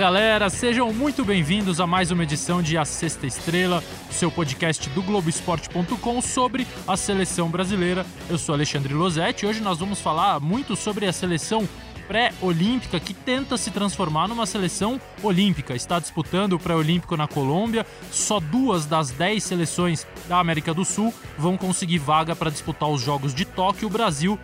galera, sejam muito bem-vindos a mais uma edição de A Sexta Estrela, seu podcast do Globoesporte.com sobre a seleção brasileira. Eu sou Alexandre Losetti e hoje nós vamos falar muito sobre a seleção pré-olímpica que tenta se transformar numa seleção olímpica. Está disputando o pré-olímpico na Colômbia. Só duas das dez seleções da América do Sul vão conseguir vaga para disputar os Jogos de Tóquio. O Brasil,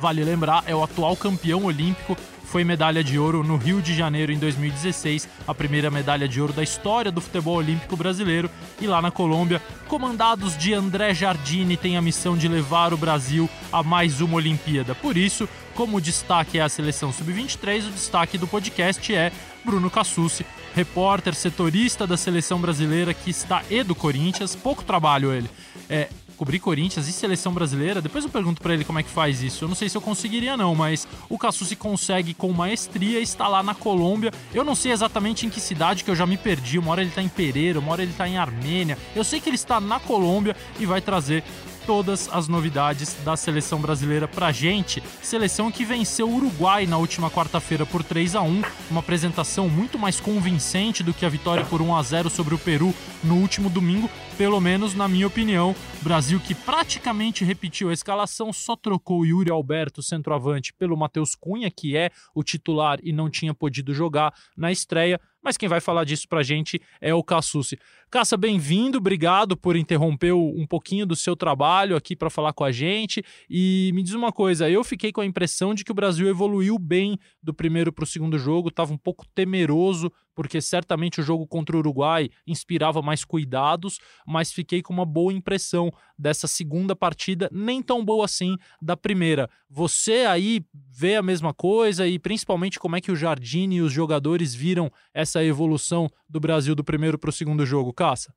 vale lembrar, é o atual campeão olímpico foi medalha de ouro no Rio de Janeiro em 2016, a primeira medalha de ouro da história do futebol olímpico brasileiro. E lá na Colômbia, comandados de André Jardine, tem a missão de levar o Brasil a mais uma Olimpíada. Por isso, como o destaque é a seleção sub-23, o destaque do podcast é Bruno Cassucci, repórter setorista da seleção brasileira que está e do Corinthians, pouco trabalho ele. É, cobrir Corinthians e seleção brasileira. Depois eu pergunto para ele como é que faz isso. Eu não sei se eu conseguiria não, mas o Cassucci consegue com maestria estar lá na Colômbia. Eu não sei exatamente em que cidade que eu já me perdi. Uma hora ele tá em Pereira, uma hora ele tá em Armênia. Eu sei que ele está na Colômbia e vai trazer todas as novidades da seleção brasileira pra gente. Seleção que venceu o Uruguai na última quarta-feira por 3 a 1, uma apresentação muito mais convincente do que a vitória por 1 a 0 sobre o Peru no último domingo, pelo menos na minha opinião. Brasil que praticamente repetiu a escalação, só trocou o Yuri Alberto, centroavante, pelo Matheus Cunha, que é o titular e não tinha podido jogar na estreia. Mas quem vai falar disso pra gente é o Cassucci. Caça, bem-vindo, obrigado por interromper um pouquinho do seu trabalho aqui para falar com a gente. E me diz uma coisa, eu fiquei com a impressão de que o Brasil evoluiu bem do primeiro para o segundo jogo, estava um pouco temeroso porque certamente o jogo contra o Uruguai inspirava mais cuidados, mas fiquei com uma boa impressão dessa segunda partida, nem tão boa assim da primeira. Você aí vê a mesma coisa e principalmente como é que o Jardine e os jogadores viram essa evolução do Brasil do primeiro para o segundo jogo, Caça?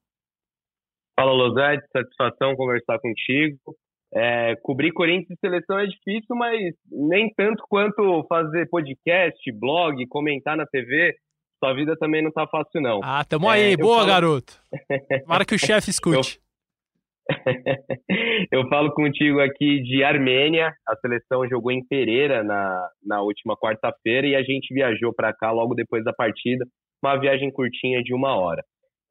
Fala, Losete, satisfação conversar contigo. É, cobrir Corinthians e seleção é difícil, mas nem tanto quanto fazer podcast, blog, comentar na TV sua vida também não tá fácil, não. Ah, tamo é, aí. Boa, falo... garoto. Para que o chefe escute. Eu... eu falo contigo aqui de Armênia. A seleção jogou em Pereira na, na última quarta-feira e a gente viajou para cá logo depois da partida. Uma viagem curtinha de uma hora.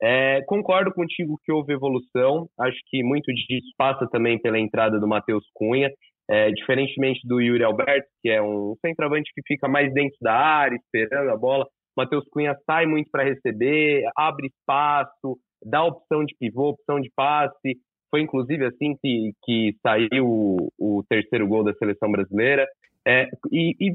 É, concordo contigo que houve evolução. Acho que muito disso passa também pela entrada do Matheus Cunha. É, diferentemente do Yuri Alberto, que é um centroavante que fica mais dentro da área, esperando a bola, Matheus Cunha sai muito para receber, abre espaço, dá opção de pivô, opção de passe. Foi inclusive assim que, que saiu o, o terceiro gol da seleção brasileira. É, e, e,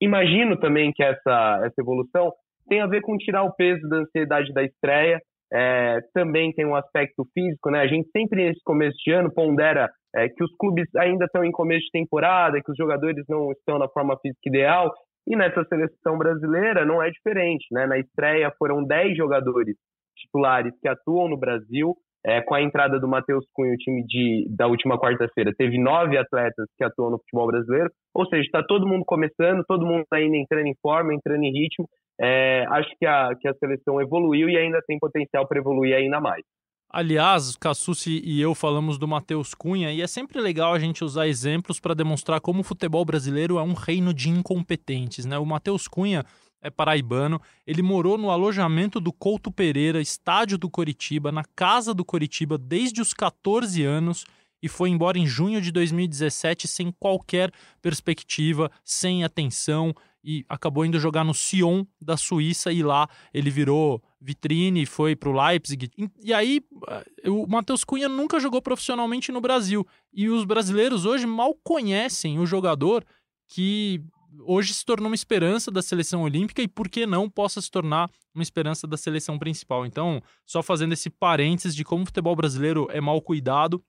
imagino também que essa, essa evolução tem a ver com tirar o peso da ansiedade da estreia. É, também tem um aspecto físico, né? A gente sempre nesse começo de ano pondera é, que os clubes ainda estão em começo de temporada, que os jogadores não estão na forma física ideal, e nessa seleção brasileira não é diferente, né? Na estreia foram 10 jogadores titulares que atuam no Brasil. É, com a entrada do Matheus Cunha, o time de, da última quarta-feira teve nove atletas que atuam no futebol brasileiro. Ou seja, está todo mundo começando, todo mundo ainda entrando em forma, entrando em ritmo. É, acho que a, que a seleção evoluiu e ainda tem potencial para evoluir ainda mais. Aliás, Cassucci e eu falamos do Matheus Cunha e é sempre legal a gente usar exemplos para demonstrar como o futebol brasileiro é um reino de incompetentes. Né? O Matheus Cunha é paraibano, ele morou no alojamento do Couto Pereira, estádio do Coritiba, na casa do Coritiba desde os 14 anos e foi embora em junho de 2017 sem qualquer perspectiva, sem atenção e acabou indo jogar no Sion da Suíça e lá ele virou vitrine, foi para o Leipzig. E aí eh, o Matheus Cunha nunca jogou profissionalmente no Brasil e os brasileiros hoje mal conhecem o jogador que hoje se tornou uma esperança da seleção olímpica e por que não possa se tornar uma esperança da seleção principal. Então, só fazendo esse parênteses de como o futebol brasileiro é mal cuidado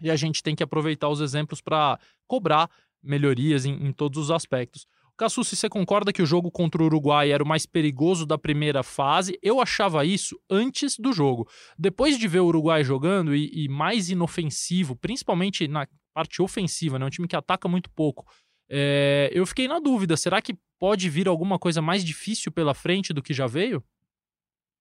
e a gente tem que aproveitar os exemplos para cobrar melhorias em, em todos os aspectos. Cassu, se você concorda que o jogo contra o Uruguai era o mais perigoso da primeira fase, eu achava isso antes do jogo. Depois de ver o Uruguai jogando e, e mais inofensivo, principalmente na parte ofensiva, né, um time que ataca muito pouco, é, eu fiquei na dúvida: será que pode vir alguma coisa mais difícil pela frente do que já veio?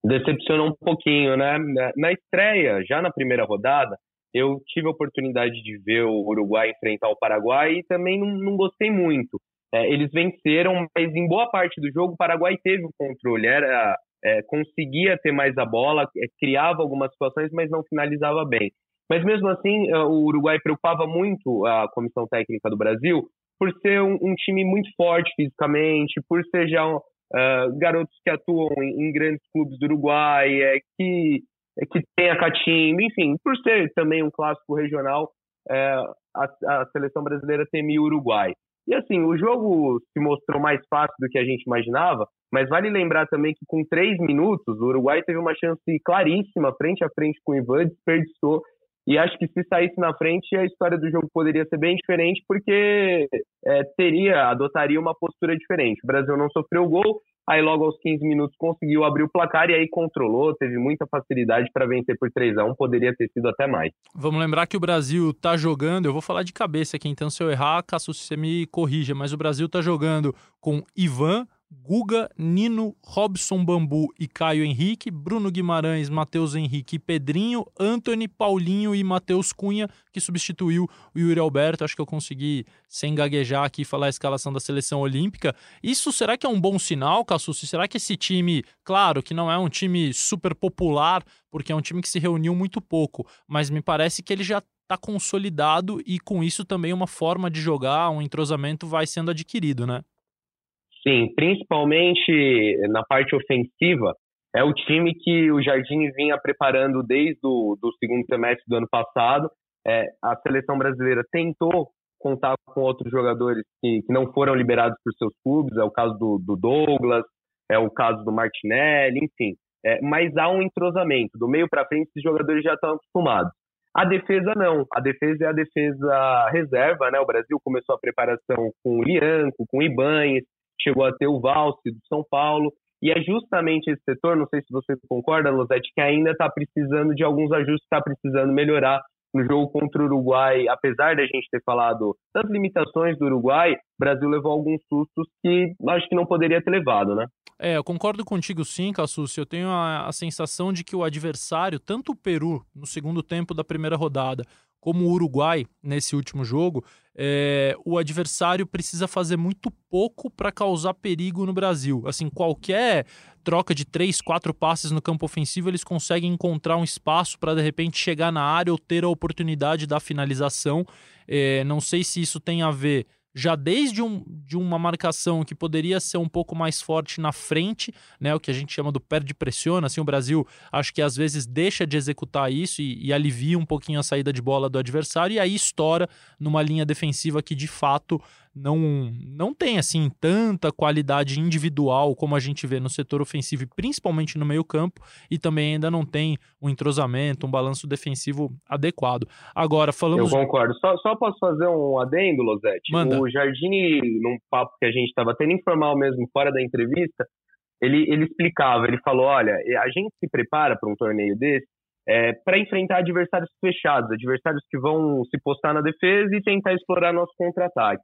Decepcionou um pouquinho, né? Na estreia, já na primeira rodada, eu tive a oportunidade de ver o Uruguai enfrentar o Paraguai e também não, não gostei muito. É, eles venceram, mas em boa parte do jogo o Paraguai teve o controle, era é, conseguia ter mais a bola, é, criava algumas situações, mas não finalizava bem. Mas mesmo assim, é, o Uruguai preocupava muito a comissão técnica do Brasil por ser um, um time muito forte fisicamente, por ser já um, uh, garotos que atuam em, em, grandes clubes do Uruguai, é, que, é, que tem a catimba, enfim, por ser também um clássico regional, é, a, a, seleção brasileira temia o Uruguai. E assim, o jogo se mostrou mais fácil do que a gente imaginava, mas vale lembrar também que com três minutos, o Uruguai teve uma chance claríssima, frente a frente com o Ivan, desperdiçou. E acho que se saísse na frente, a história do jogo poderia ser bem diferente, porque é, teria, adotaria uma postura diferente. O Brasil não sofreu gol, aí logo aos 15 minutos conseguiu abrir o placar e aí controlou, teve muita facilidade para vencer por 3 a 1 poderia ter sido até mais. Vamos lembrar que o Brasil está jogando, eu vou falar de cabeça aqui, então se eu errar, Caso, você me corrija, mas o Brasil está jogando com Ivan, Guga, Nino, Robson Bambu e Caio Henrique, Bruno Guimarães, Matheus Henrique e Pedrinho, Anthony, Paulinho e Matheus Cunha, que substituiu o Yuri Alberto. Acho que eu consegui, sem gaguejar aqui, falar a escalação da seleção olímpica. Isso será que é um bom sinal, Cassucci? Será que esse time, claro que não é um time super popular, porque é um time que se reuniu muito pouco, mas me parece que ele já está consolidado e com isso também uma forma de jogar, um entrosamento vai sendo adquirido, né? Sim, principalmente na parte ofensiva, é o time que o Jardim vinha preparando desde o do segundo semestre do ano passado. É, a seleção brasileira tentou contar com outros jogadores que, que, não foram liberados por seus clubes, é o caso do, do Douglas, é o caso do Martinelli, enfim. É, mas há um entrosamento. Do meio para frente, esses jogadores já estão acostumados. A defesa não. A defesa é a defesa reserva, né? O Brasil começou a preparação com o Lianco, com o Ibanes, chegou a ter o Valse do São Paulo. E é justamente esse setor, não sei se você concorda, Losete, que ainda está precisando de alguns ajustes, está precisando melhorar no jogo contra o Uruguai, apesar da gente ter falado das limitações do Uruguai, o Brasil levou alguns sustos que acho que não poderia ter levado, né? É, eu concordo contigo sim, Cassus. Eu tenho a, a sensação de que o adversário, tanto o Peru no segundo tempo da primeira rodada, como o Uruguai nesse último jogo, é, o adversário precisa fazer muito pouco para causar perigo no Brasil. Assim, qualquer troca de três, quatro passes no campo ofensivo, eles conseguem encontrar um espaço para de repente chegar na área ou ter a oportunidade da finalização. É, não sei se isso tem a ver já desde um, de uma marcação que poderia ser um pouco mais forte na frente, né, o que a gente chama do perde pressiona, assim, o Brasil acho que às vezes deixa de executar isso e, e, alivia um pouquinho a saída de bola do adversário e aí estoura numa linha defensiva que de fato não, não tem assim tanta qualidade individual como a gente vê no setor ofensivo, principalmente no meio-campo, e também ainda não tem um entrosamento, um balanço defensivo adequado. Agora, falamos. Eu concordo. Só, só posso fazer um adendo, Losete? Manda. O Jardine, num papo que a gente estava tendo informal mesmo, fora da entrevista, ele, ele explicava, ele falou: olha, a gente se prepara para um torneio desse é, para enfrentar adversários fechados, adversários que vão se postar na defesa e tentar explorar nosso contra-ataque.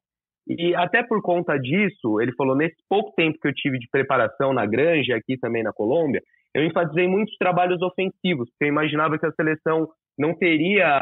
E até por conta disso, ele falou, nesse pouco tempo que eu tive de preparação na Granja, aqui também na Colômbia, eu enfatizei muitos trabalhos ofensivos, porque eu imaginava que a seleção não teria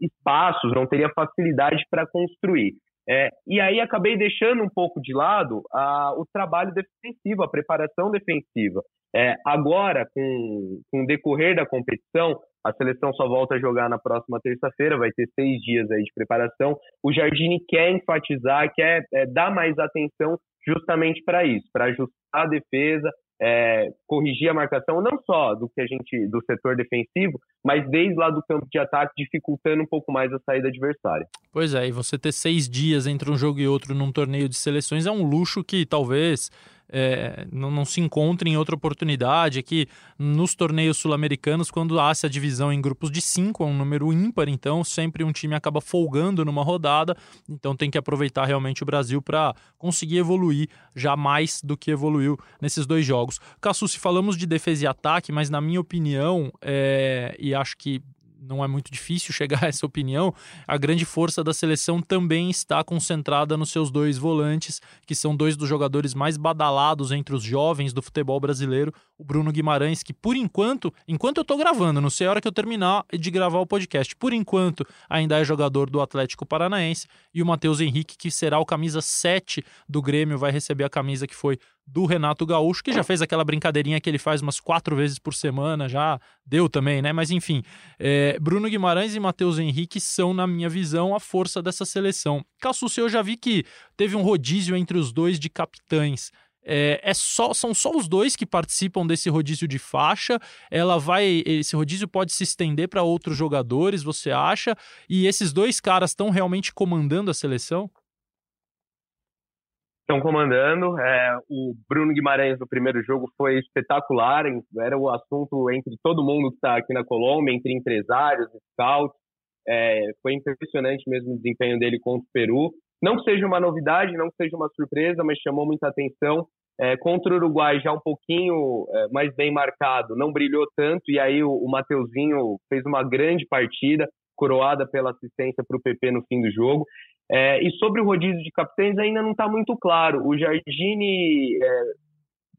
espaços, não teria facilidade para construir. É, e aí acabei deixando um pouco de lado a, o trabalho defensivo, a preparação defensiva. É, agora, com, com o decorrer da competição, a seleção só volta a jogar na próxima terça-feira, vai ter seis dias aí de preparação. O Jardine quer enfatizar, quer é, dar mais atenção justamente para isso, para ajustar a defesa, é, corrigir a marcação, não só do que a gente do setor defensivo, mas desde lá do campo de ataque, dificultando um pouco mais a saída adversária. Pois é, e você ter seis dias entre um jogo e outro num torneio de seleções é um luxo que talvez é, não, não, se encontre em outra oportunidade. Aqui nos torneios sul-americanos, quando há essa divisão em grupos de cinco, é um número ímpar, então sempre um time acaba folgando numa rodada. Então tem que aproveitar realmente o Brasil para conseguir evoluir já mais do que evoluiu nesses dois jogos. Cassu, se falamos de defesa e ataque, mas na minha opinião, é, e acho que não é muito difícil chegar a essa opinião, a grande força da seleção também está concentrada nos seus dois volantes, que são dois dos jogadores mais badalados entre os jovens do futebol brasileiro, o Bruno Guimarães, que por enquanto, enquanto eu estou gravando, não sei a hora que eu terminar de gravar o podcast, por enquanto ainda é jogador do Atlético Paranaense, e o Matheus Henrique, que será o camisa 7 do Grêmio, vai receber a camisa que foi do Renato Gaúcho, que já fez aquela brincadeirinha que ele faz umas quatro vezes por semana, já deu também, né? Mas enfim, é, Bruno Guimarães e Matheus Henrique são, na minha visão, a força dessa seleção. Cassucci, eu já vi que teve um rodízio entre os dois de capitães. É, é, só são só os dois que participam desse rodízio de faixa. Ela vai, esse rodízio pode se estender para outros jogadores, você acha? E esses dois caras estão realmente comandando a seleção? Estão comandando. É, o Bruno Guimarães no primeiro jogo foi espetacular, era o assunto entre todo mundo que está aqui na Colômbia, entre empresários, scouts. É, foi impressionante mesmo o desempenho dele contra o Peru. Não que seja uma novidade, não que seja uma surpresa, mas chamou muita atenção. É, contra o Uruguai já um pouquinho é, mais bem marcado, não brilhou tanto, e aí o, o Mateuzinho fez uma grande partida, coroada pela assistência para o PP no fim do jogo. É, e sobre o rodízio de capitães ainda não está muito claro. O Jardine é,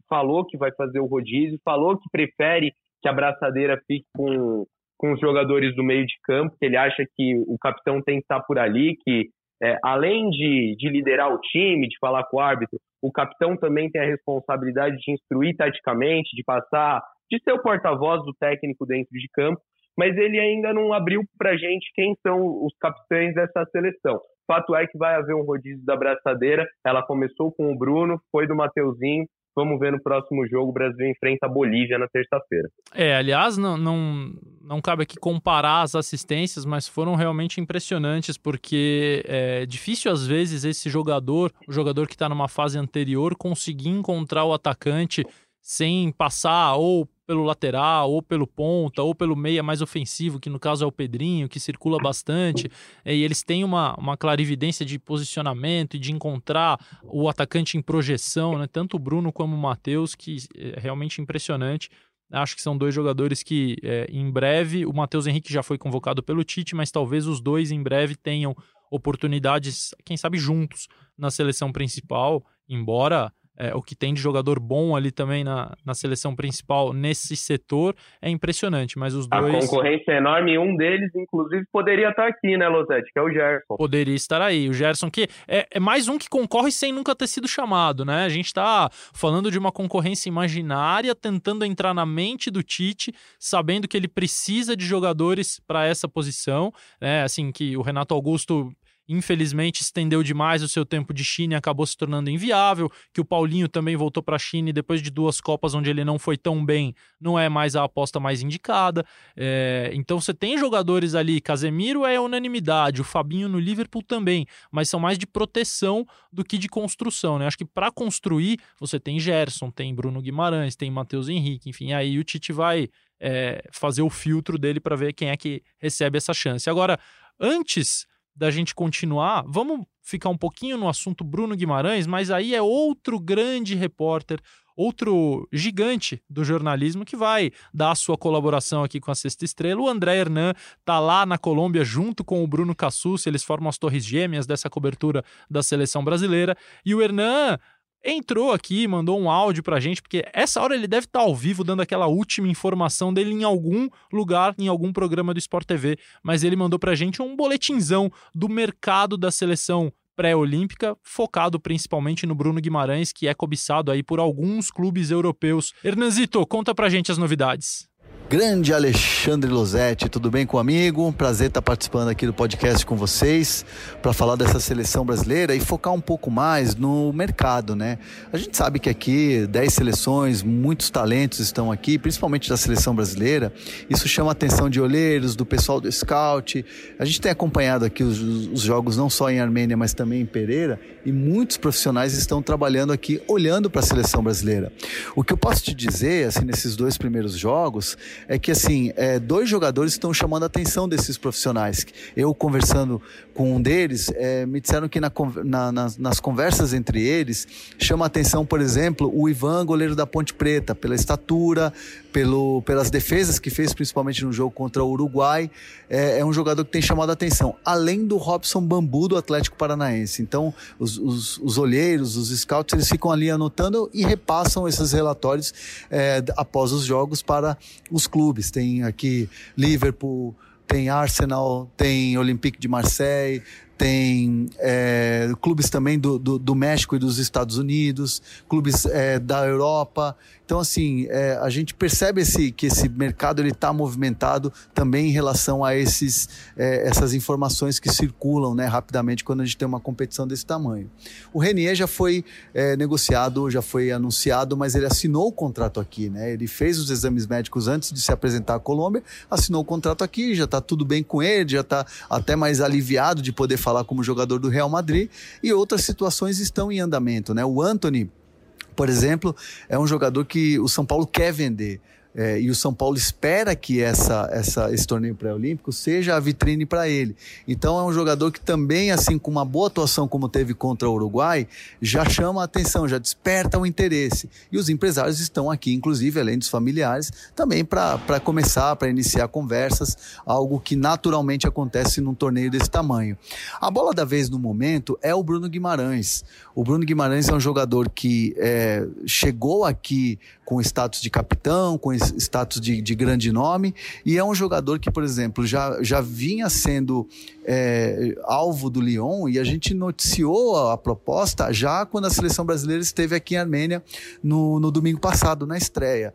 falou que vai fazer o rodízio, falou que prefere que a braçadeira fique com, com os jogadores do meio de campo, que ele acha que o capitão tem que estar por ali, que é, além de, de liderar o time, de falar com o árbitro, o capitão também tem a responsabilidade de instruir taticamente, de passar, de ser o porta-voz do técnico dentro de campo mas ele ainda não abriu para gente quem são os capitães dessa seleção. Fato é que vai haver um rodízio da braçadeira. Ela começou com o Bruno, foi do Mateuzinho. Vamos ver no próximo jogo. O Brasil enfrenta a Bolívia na terça-feira. É, aliás, não, não, não cabe aqui comparar as assistências, mas foram realmente impressionantes, porque é difícil às vezes esse jogador, o jogador que está numa fase anterior, conseguir encontrar o atacante sem passar ou pelo lateral, ou pelo ponta, ou pelo meia mais ofensivo, que no caso é o Pedrinho, que circula bastante, e eles têm uma, uma clarividência de posicionamento e de encontrar o atacante em projeção, né? tanto o Bruno como o Matheus, que é realmente impressionante. Acho que são dois jogadores que, é, em breve, o Matheus Henrique já foi convocado pelo Tite, mas talvez os dois em breve tenham oportunidades, quem sabe juntos, na seleção principal, embora é, o que tem de jogador bom ali também na, na seleção principal nesse setor é impressionante, mas os dois... A concorrência é enorme e um deles, inclusive, poderia estar aqui, né, Losete, que é o Gerson. Poderia estar aí, o Gerson que é, é mais um que concorre sem nunca ter sido chamado, né? A gente está falando de uma concorrência imaginária, tentando entrar na mente do Tite, sabendo que ele precisa de jogadores para essa posição, né? Assim, que o Renato Augusto infelizmente estendeu demais o seu tempo de China e acabou se tornando inviável, que o Paulinho também voltou para a China e depois de duas Copas onde ele não foi tão bem, não é mais a aposta mais indicada. É, então você tem jogadores ali, Casemiro é unanimidade, o Fabinho no Liverpool também, mas são mais de proteção do que de construção, né? Acho que para construir você tem Gerson, tem Bruno Guimarães, tem Matheus Henrique, enfim, aí o Tite vai é, fazer o filtro dele para ver quem é que recebe essa chance. Agora, antes da gente continuar, vamos ficar um pouquinho no assunto Bruno Guimarães, mas aí é outro grande repórter, outro gigante do jornalismo que vai dar a sua colaboração aqui com a Sexta Estrela. O André Hernan tá lá na Colômbia junto com o Bruno Cassus, eles formam as torres gêmeas dessa cobertura da seleção brasileira. E o Hernan entrou aqui, mandou um áudio pra gente, porque essa hora ele deve estar tá ao vivo dando aquela última informação dele em algum lugar, em algum programa do Sport TV, mas ele mandou pra gente um boletinzão do mercado da seleção pré-olímpica, focado principalmente no Bruno Guimarães, que é cobiçado aí por alguns clubes europeus. Hernanzito, conta pra gente as novidades. Grande Alexandre Losetti, tudo bem com amigo? Prazer estar participando aqui do podcast com vocês para falar dessa seleção brasileira e focar um pouco mais no mercado, né? A gente sabe que aqui 10 seleções, muitos talentos estão aqui, principalmente da seleção brasileira. Isso chama a atenção de olheiros, do pessoal do scout. A gente tem acompanhado aqui os, os jogos não só em Armênia, mas também em Pereira e muitos profissionais estão trabalhando aqui olhando para a seleção brasileira. O que eu posso te dizer, assim, nesses dois primeiros jogos, é que assim, é, dois jogadores estão chamando a atenção desses profissionais. Eu conversando com um deles, é, me disseram que na, na, nas, nas, conversas entre eles chama a atenção, por exemplo, o Ivan, goleiro da Ponte Preta, pela estatura, pelo, pelas defesas que fez, principalmente no jogo contra o Uruguai. É, é, um jogador que tem chamado a atenção, além do Robson Bambu do Atlético Paranaense. Então, os, os, os olheiros, os scouts, eles ficam ali anotando e repassam esses relatórios é, após os jogos para os clubes. Tem aqui Liverpool, tem Arsenal, tem Olympique de Marseille, tem é, clubes também do, do, do, México e dos Estados Unidos, clubes é, da Europa. Então, assim, é, a gente percebe esse, que esse mercado está movimentado também em relação a esses, é, essas informações que circulam né, rapidamente quando a gente tem uma competição desse tamanho. O Renier já foi é, negociado, já foi anunciado, mas ele assinou o contrato aqui. Né? Ele fez os exames médicos antes de se apresentar à Colômbia, assinou o contrato aqui, já está tudo bem com ele, já está até mais aliviado de poder falar como jogador do Real Madrid e outras situações estão em andamento. Né? O Anthony por exemplo, é um jogador que o São Paulo quer vender. É, e o São Paulo espera que essa, essa, esse torneio pré-olímpico seja a vitrine para ele. Então é um jogador que também, assim, com uma boa atuação como teve contra o Uruguai, já chama a atenção, já desperta o interesse. E os empresários estão aqui, inclusive, além dos familiares, também para começar, para iniciar conversas, algo que naturalmente acontece num torneio desse tamanho. A bola da vez no momento é o Bruno Guimarães. O Bruno Guimarães é um jogador que é, chegou aqui com status de capitão, com status de, de, grande nome, e é um jogador que, por exemplo, já, já vinha sendo é, alvo do Lyon, e a gente noticiou a, a, proposta já quando a seleção brasileira esteve aqui em Armênia no, no domingo passado, na estreia.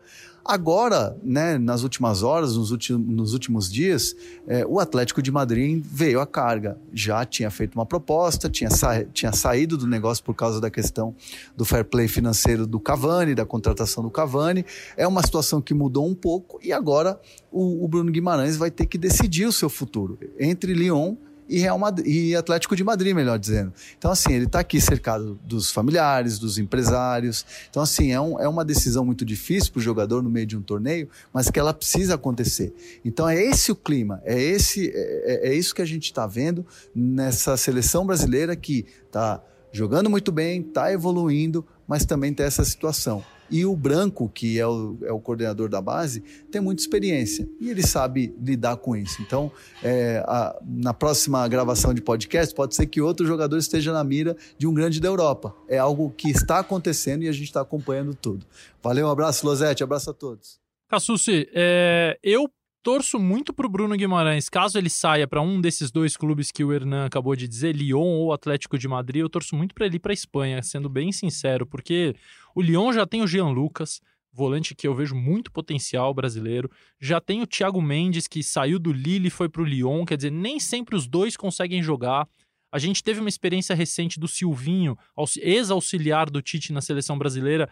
Agora, né, nas últimas horas, nos últimos, nos últimos dias, é, o Atlético de Madrid veio à carga. Já tinha feito uma proposta, tinha, sa tinha saído do negócio por causa da questão do fair play financeiro do Cavani, da contratação do Cavani. É uma situação que mudou um pouco e agora o, o Bruno Guimarães vai ter que decidir o seu futuro entre Lyon e, Real Madrid, e Atlético de Madrid, melhor dizendo. Então, assim, ele está aqui cercado dos familiares, dos empresários. Então, assim, é, um, é uma decisão muito difícil para o jogador no meio de um torneio, mas que ela precisa acontecer. Então, é esse o clima, é, esse, é, é, é isso que a gente está vendo nessa seleção brasileira que está jogando muito bem, está evoluindo, mas também tem essa situação. E o Branco, que é o, é o coordenador da base, tem muita experiência e ele sabe lidar com isso. Então, é, a, na próxima gravação de podcast, pode ser que outro jogador esteja na mira de um grande da Europa. É algo que está acontecendo e a gente está acompanhando tudo. Valeu, um abraço, Losete, abraço a todos. Cassucci, é, eu torço muito pro Bruno Guimarães. Caso ele saia para um desses dois clubes que o Hernan acabou de dizer, Lyon ou Atlético de Madrid, eu torço muito para ele ir para Espanha, sendo bem sincero, porque o Lyon já tem o Jean Lucas, volante que eu vejo muito potencial brasileiro. Já tem o Thiago Mendes que saiu do Lille e foi pro Lyon, quer dizer, nem sempre os dois conseguem jogar. A gente teve uma experiência recente do Silvinho, ex-auxiliar do Tite na seleção brasileira,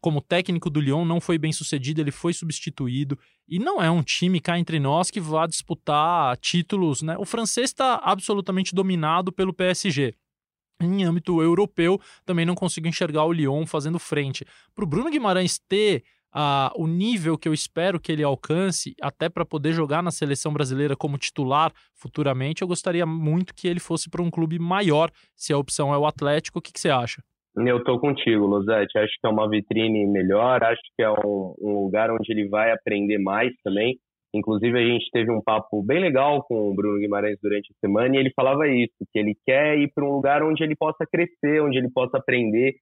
como técnico do Lyon, não foi bem sucedido, ele foi substituído. E não é um time cá entre nós que vá disputar títulos, né? O francês está absolutamente dominado pelo PSG. Em âmbito europeu, também não consigo enxergar o Lyon fazendo frente. Para o Bruno Guimarães ter uh, o nível que eu espero que ele alcance, até para poder jogar na seleção brasileira como titular futuramente, eu gostaria muito que ele fosse para um clube maior, se a opção é o Atlético. O que, que você acha? Eu tô contigo, Losete. Acho que é uma vitrine melhor, acho que é um, um, lugar onde ele vai aprender mais também. Inclusive, a gente teve um papo bem legal com o Bruno Guimarães durante a semana e ele falava isso, que ele quer ir para um lugar onde ele possa crescer, onde ele possa aprender.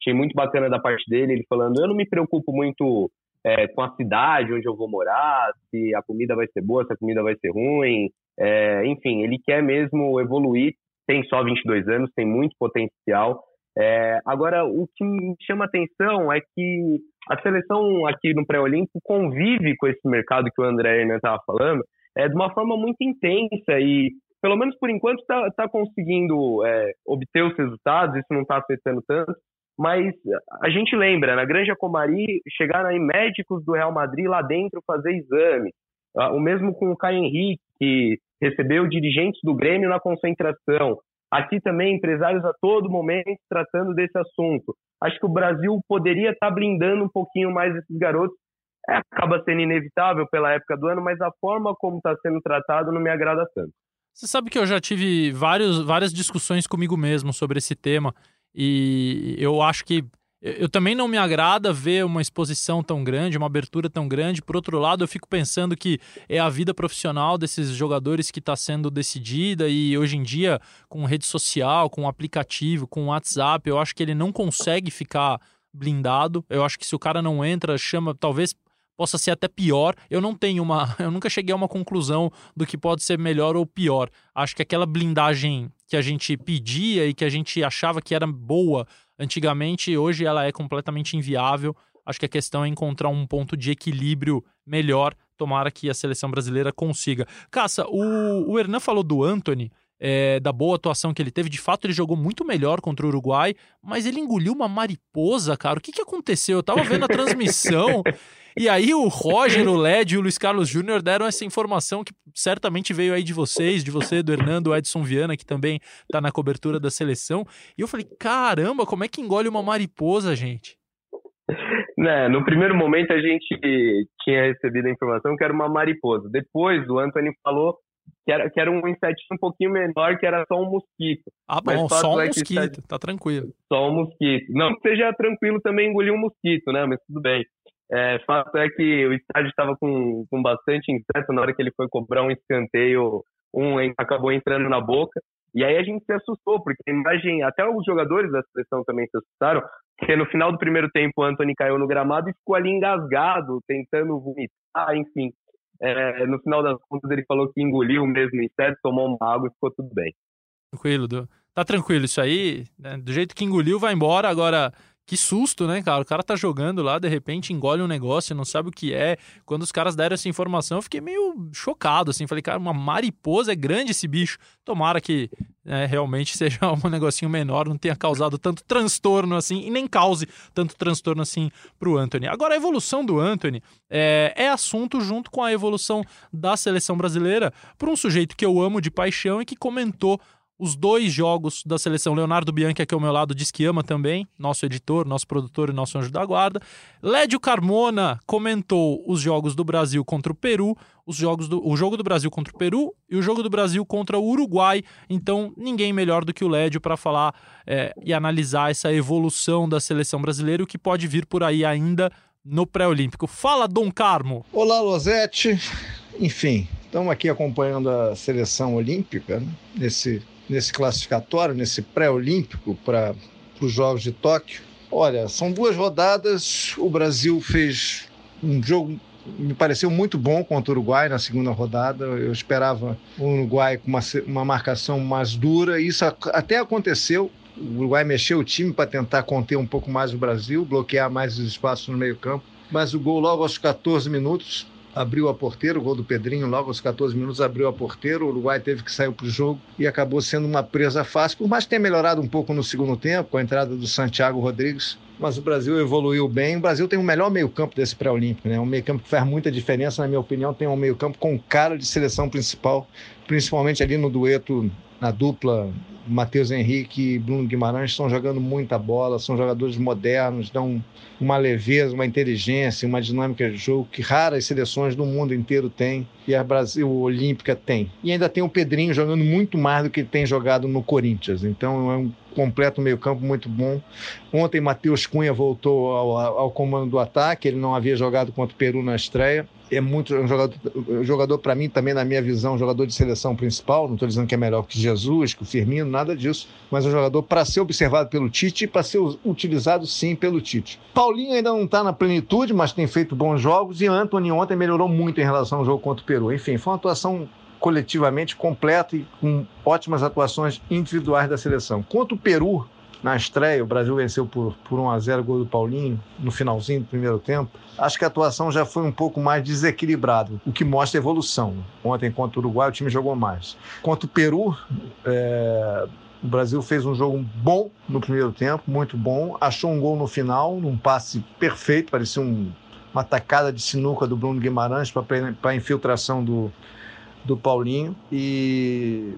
Achei muito bacana da parte dele, ele falando, eu não me preocupo muito é, com a cidade onde eu vou morar, se a comida vai ser boa, se a comida vai ser ruim. É, enfim, ele quer mesmo evoluir, tem só 22 anos, tem muito potencial é, agora, o que me chama atenção é que a seleção aqui no pré-olímpico convive com esse mercado que o André estava falando é, de uma forma muito intensa e, pelo menos por enquanto, está tá conseguindo é, obter os resultados, isso não está afetando tanto, mas a gente lembra, na Granja Comari, chegaram aí médicos do Real Madrid lá dentro fazer exame, ah, o mesmo com o Caio Henrique, que recebeu dirigentes do Grêmio na concentração, Aqui também, empresários a todo momento tratando desse assunto. Acho que o Brasil poderia estar blindando um pouquinho mais esses garotos. é, acaba sendo inevitável pela época do ano, mas a forma como está sendo tratado não me agrada tanto. Você sabe que eu já tive vários, várias discussões comigo mesmo sobre esse tema e eu acho que eu também não me agrada ver uma exposição tão grande, uma abertura tão grande. Por outro lado, eu fico pensando que é a vida profissional desses jogadores que está sendo decidida e hoje em dia, com rede social, com aplicativo, com WhatsApp, eu acho que ele não consegue ficar blindado. Eu acho que se o cara não entra, chama, talvez possa ser até pior. Eu não tenho uma, eu nunca cheguei a uma conclusão do que pode ser melhor ou pior. Acho que aquela blindagem que a gente pedia e que a gente achava que era boa antigamente, hoje ela é completamente inviável. Acho que a questão é encontrar um ponto de equilíbrio melhor. Tomara que a seleção brasileira consiga. Caça, o, o Hernan falou do Anthony. É, da boa atuação que ele teve. De fato, ele jogou muito melhor contra o Uruguai, mas ele engoliu uma mariposa, cara. O que, que aconteceu? Eu tava vendo a transmissão. E aí o Roger, o Led e o Luiz Carlos Júnior deram essa informação que certamente veio aí de vocês, de você, do Hernando, Edson Viana, que também tá na cobertura da seleção. E eu falei, caramba, como é que engole uma mariposa, gente? Né, no primeiro momento a gente tinha recebido a informação que era uma mariposa. Depois o Anthony falou que era, que era um insetinho um pouquinho menor, que era só um mosquito. Ah, bom, só um é mosquito, está... tá tranquilo. Só um mosquito. Não que seja tranquilo também engolir um mosquito, né? Mas tudo bem. É, fato é que o estádio estava com, com bastante inseto na hora que ele foi cobrar um escanteio, um acabou entrando na boca. E aí a gente se assustou, porque a imagem, até os jogadores da seleção também se assustaram, porque no final do primeiro tempo o Anthony caiu no gramado e ficou ali engasgado, tentando vomitar, enfim. É, no final das contas ele falou que engoliu mesmo inseto, tomou uma água e ficou tudo bem. Tranquilo, tá tranquilo isso aí, né? do jeito que engoliu vai embora, agora que susto, né, cara? O cara tá jogando lá, de repente engole um negócio, não sabe o que é. Quando os caras deram essa informação, eu fiquei meio chocado, assim. Falei, cara, uma mariposa é grande esse bicho. Tomara que né, realmente seja um negocinho menor, não tenha causado tanto transtorno assim, e nem cause tanto transtorno assim pro Anthony. Agora, a evolução do Anthony é, é assunto junto com a evolução da seleção brasileira por um sujeito que eu amo de paixão e que comentou os dois jogos da seleção. Leonardo Bianchi, aqui ao meu lado, diz que ama também, nosso editor, nosso produtor e nosso anjo da guarda. Lédio Carmona comentou os jogos do Brasil contra o Peru, os jogos do, o jogo do Brasil contra o Peru e o jogo do Brasil contra o Uruguai. Então, ninguém melhor do que o Lédio para falar é, e analisar essa evolução da seleção brasileira o que pode vir por aí ainda no pré-olímpico. Fala, Dom Carmo! Olá, Losete. Enfim, estamos aqui acompanhando a seleção olímpica né? nesse nesse classificatório, nesse pré-olímpico para os Jogos de Tóquio. Olha, são duas rodadas. O Brasil fez um jogo me pareceu muito bom contra o Uruguai na segunda rodada. Eu esperava o Uruguai com uma, uma marcação mais dura. Isso até aconteceu. O Uruguai mexeu o time para tentar conter um pouco mais o Brasil, bloquear mais os espaços no meio-campo. Mas o gol logo aos 14 minutos abriu a porteira, o gol do Pedrinho logo aos 14 minutos abriu a porteira, o Uruguai teve que sair para o jogo e acabou sendo uma presa fácil, por mais que tenha melhorado um pouco no segundo tempo, com a entrada do Santiago Rodrigues, mas o Brasil evoluiu bem. O Brasil tem o melhor meio-campo desse pré-olímpico, né? Um meio-campo que faz muita diferença, na minha opinião, tem um meio-campo com cara de seleção principal, principalmente ali no dueto, na dupla Matheus Henrique e Bruno Guimarães estão jogando muita bola, são jogadores modernos, dão uma leveza, uma inteligência, uma dinâmica de jogo que raras seleções do mundo inteiro têm e a Brasil Olímpica tem. E ainda tem o Pedrinho jogando muito mais do que ele tem jogado no Corinthians. Então é um completo meio-campo muito bom. Ontem Matheus Cunha voltou ao, ao comando do ataque, ele não havia jogado contra o Peru na estreia é muito um jogador, jogador para mim também na minha visão, um jogador de seleção principal. Não estou dizendo que é melhor que Jesus, que o Firmino, nada disso, mas um jogador para ser observado pelo Tite e para ser utilizado sim pelo Tite. Paulinho ainda não está na plenitude, mas tem feito bons jogos e Anthony ontem melhorou muito em relação ao jogo contra o Peru. Enfim, foi uma atuação coletivamente completa e com ótimas atuações individuais da seleção. Contra o Peru, na estreia, o Brasil venceu por, por 1 a 0 gol do Paulinho no finalzinho do primeiro tempo. Acho que a atuação já foi um pouco mais desequilibrada, o que mostra evolução. Ontem contra o Uruguai o time jogou mais. Contra o Peru, é... o Brasil fez um jogo bom no primeiro tempo, muito bom. Achou um gol no final, num passe perfeito, parecia um, uma tacada de sinuca do Bruno Guimarães para a infiltração do, do Paulinho. E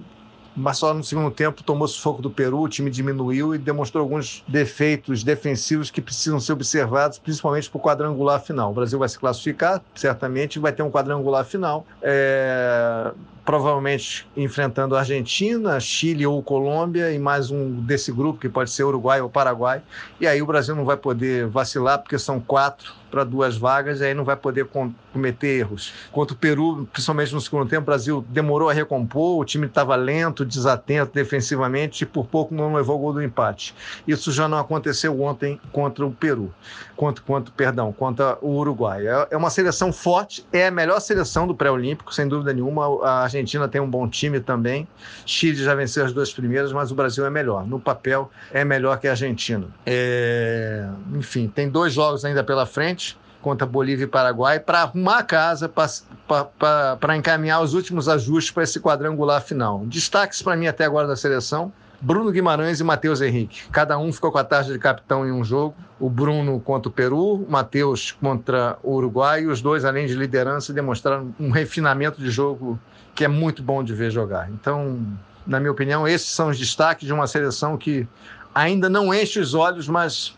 mas só no segundo tempo tomou sufoco do Peru, o time diminuiu e demonstrou alguns defeitos defensivos que precisam ser observados, principalmente para o quadrangular final. O Brasil vai se classificar, certamente vai ter um quadrangular final. É provavelmente enfrentando Argentina, Chile ou Colômbia e mais um desse grupo que pode ser Uruguai ou Paraguai. E aí o Brasil não vai poder vacilar porque são quatro para duas vagas e aí não vai poder cometer erros. Contra o Peru, principalmente no segundo tempo, o Brasil demorou a recompor, o time estava lento, desatento defensivamente e por pouco não levou o gol do empate. Isso já não aconteceu ontem contra o Peru, contra, contra perdão, contra o Uruguai. É, é uma seleção forte, é a melhor seleção do pré-olímpico, sem dúvida nenhuma. A Argentina tem um bom time também. Chile já venceu as duas primeiras, mas o Brasil é melhor. No papel, é melhor que a Argentina. É... Enfim, tem dois jogos ainda pela frente contra Bolívia e Paraguai para arrumar a casa, para encaminhar os últimos ajustes para esse quadrangular final. Destaques para mim até agora da seleção: Bruno Guimarães e Matheus Henrique. Cada um ficou com a taxa de capitão em um jogo. O Bruno contra o Peru, o Matheus contra o Uruguai. E os dois, além de liderança, demonstraram um refinamento de jogo que é muito bom de ver jogar. Então, na minha opinião, esses são os destaques de uma seleção que ainda não enche os olhos, mas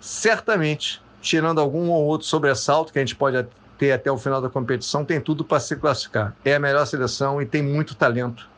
certamente tirando algum ou outro sobressalto que a gente pode ter até o final da competição, tem tudo para se classificar. É a melhor seleção e tem muito talento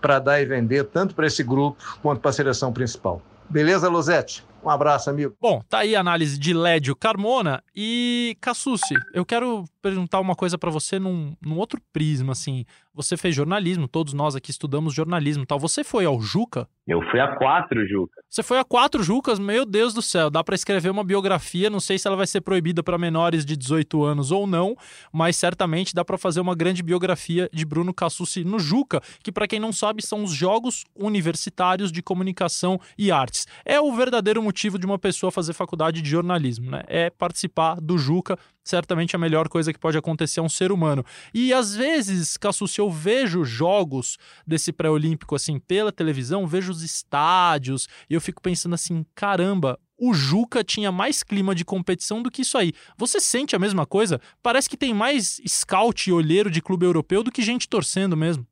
para dar e vender, tanto para esse grupo quanto para a seleção principal. Beleza, Luzete? Um abraço, amigo. Bom, tá aí a análise de Lédio Carmona e Cassucci. Eu quero perguntar uma coisa para você num, num, outro prisma, assim. Você fez jornalismo, todos nós aqui estudamos jornalismo tal. Você foi ao Juca? Eu fui a quatro Juca. Você foi a quatro Jucas? Meu Deus do céu, dá para escrever uma biografia, não sei se ela vai ser proibida para menores de 18 anos ou não, mas certamente dá para fazer uma grande biografia de Bruno Cassucci no Juca, que para quem não sabe são os Jogos Universitários de Comunicação e Artes. É o verdadeiro motivo de uma pessoa fazer faculdade de jornalismo, né? É participar do Juca, certamente a melhor coisa que pode acontecer a um ser humano. E às vezes, Cassucci, eu vejo jogos desse pré-olímpico assim pela televisão, vejo os estádios, e eu fico pensando assim, caramba, o Juca tinha mais clima de competição do que isso aí. Você sente a mesma coisa? Parece que tem mais scout e olheiro de clube europeu do que gente torcendo mesmo.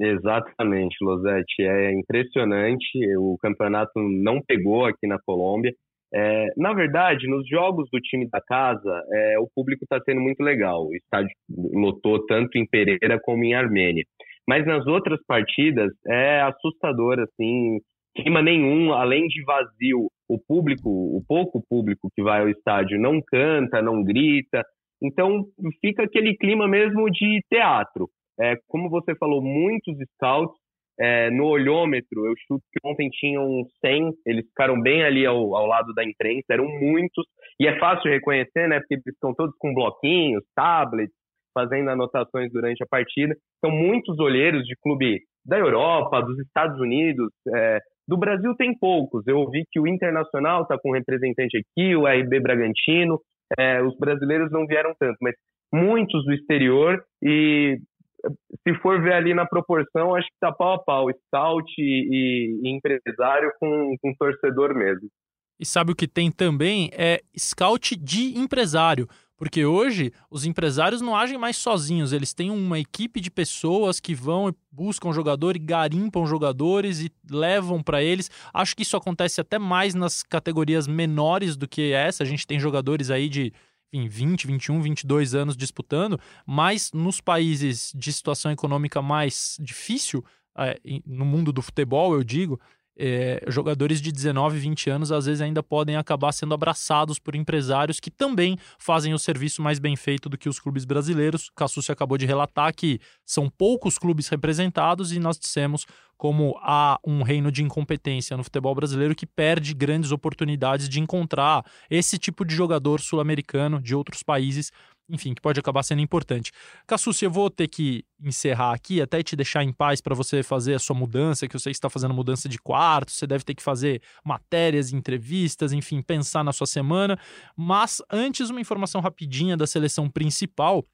Exatamente, Losete. É impressionante. O campeonato não pegou aqui na Colômbia. É, na verdade, nos jogos do time da casa, é, o público está sendo muito legal. O estádio lotou tanto em Pereira como em Armênia. Mas nas outras partidas é assustador, assim, clima nenhum, além de vazio. O público, o pouco público que vai ao estádio não canta, não grita. Então fica aquele clima mesmo de teatro. É, como você falou, muitos scouts é, no olhômetro, eu chuto que ontem tinham 100, eles ficaram bem ali ao, ao, lado da imprensa, eram muitos, e é fácil reconhecer, né, porque eles estão todos com bloquinhos, tablets, fazendo anotações durante a partida. São muitos olheiros de clube da Europa, dos Estados Unidos, é, do Brasil tem poucos. Eu ouvi que o Internacional está com um representante aqui, o RB Bragantino, é, os brasileiros não vieram tanto, mas muitos do exterior e se for ver ali na proporção, acho que tá pau a pau, scout e, e empresário com, com torcedor mesmo. E sabe o que tem também? É scout de empresário. Porque hoje os empresários não agem mais sozinhos, eles têm uma equipe de pessoas que vão e buscam jogador e garimpam jogadores e levam para eles. Acho que isso acontece até mais nas categorias menores do que essa. A gente tem jogadores aí de enfim, 20, 21, 22 anos disputando, mas nos países de situação econômica mais difícil, é, no mundo do futebol, eu digo, é, jogadores de 19, 20 anos às vezes ainda podem acabar sendo abraçados por empresários que também fazem o serviço mais bem feito do que os clubes brasileiros. Cassucci acabou de relatar que são poucos clubes representados e nós dissemos como há um reino de incompetência no futebol brasileiro que perde grandes oportunidades de encontrar esse tipo de jogador sul-americano de outros países enfim, que pode acabar sendo importante. Cassucci, eu vou ter que encerrar aqui, até te deixar em paz para você fazer a sua mudança, que eu sei que está fazendo mudança de quarto, você deve ter que fazer matérias, entrevistas, enfim, pensar na sua semana. Mas antes, uma informação rapidinha da seleção principal.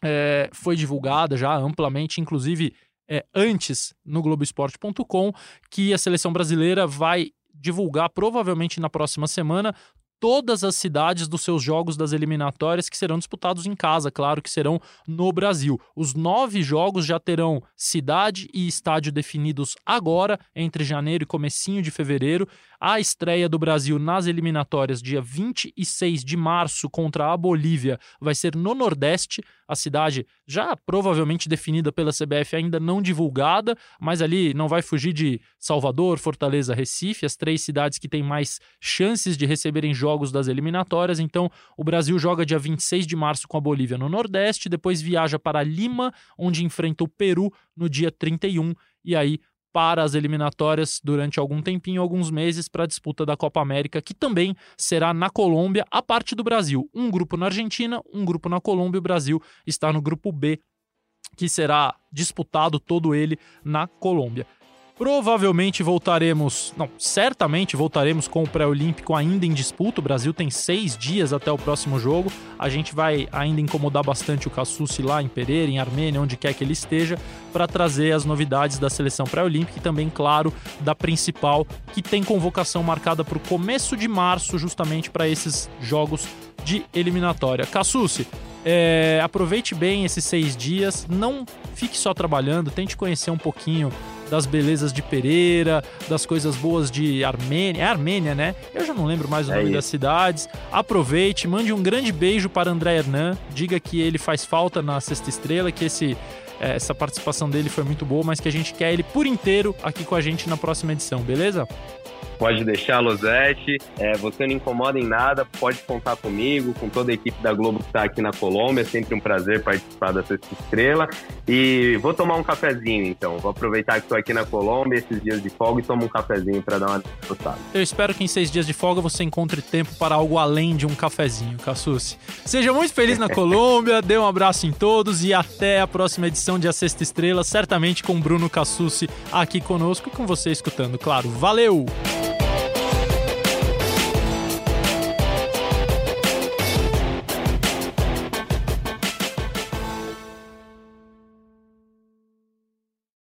É, foi divulgada já amplamente, inclusive é, antes no Globoesporte.com, que a seleção brasileira vai divulgar provavelmente na próxima semana todas as cidades dos seus jogos das eliminatórias que serão disputados em casa, claro que serão no Brasil. Os nove jogos já terão cidade e estádio definidos agora, entre janeiro e comecinho de fevereiro. A estreia do Brasil nas eliminatórias, dia 26 de março, contra a Bolívia, vai ser no Nordeste, a cidade já provavelmente definida pela CBF, ainda não divulgada, mas ali não vai fugir de Salvador, Fortaleza, Recife, as três cidades que têm mais chances de receberem jogos das eliminatórias. Então, o Brasil joga dia 26 de março com a Bolívia no Nordeste, depois viaja para Lima, onde enfrenta o Peru no dia 31, e aí para as eliminatórias durante algum tempinho, alguns meses, para a disputa da Copa América, que também será na Colômbia, a parte do Brasil. Um grupo na Argentina, um grupo na Colômbia. O Brasil está no grupo B, que será disputado todo ele na Colômbia. Provavelmente voltaremos, não, certamente voltaremos com o pré-olímpico ainda em disputa. O Brasil tem seis dias até o próximo jogo. A gente vai ainda incomodar bastante o Cassucci lá em Pereira, em Armênia, onde quer que ele esteja, para trazer as novidades da seleção pré-olímpica e também, claro, da principal, que tem convocação marcada para o começo de março, justamente para esses jogos de eliminatória. Cassucci, é, aproveite bem esses seis dias, não fique só trabalhando, tente conhecer um pouquinho das belezas de Pereira, das coisas boas de Armênia. É Armênia, né? Eu já não lembro mais o é nome isso. das cidades. Aproveite, mande um grande beijo para André Hernan. Diga que ele faz falta na Sexta Estrela, que esse é, essa participação dele foi muito boa, mas que a gente quer ele por inteiro aqui com a gente na próxima edição, beleza? Pode deixar, Losete. É, você não incomoda em nada, pode contar comigo, com toda a equipe da Globo que está aqui na Colômbia. É sempre um prazer participar da Sexta Estrela. E vou tomar um cafezinho, então. Vou aproveitar que estou aqui na Colômbia, esses dias de folga, e tomo um cafezinho para dar uma desfrutada. Eu espero que em seis dias de folga você encontre tempo para algo além de um cafezinho, Cassucci. Seja muito feliz na Colômbia, dê um abraço em todos e até a próxima edição de A Sexta Estrela, certamente com Bruno Cassucci aqui conosco e com você escutando, claro. Valeu!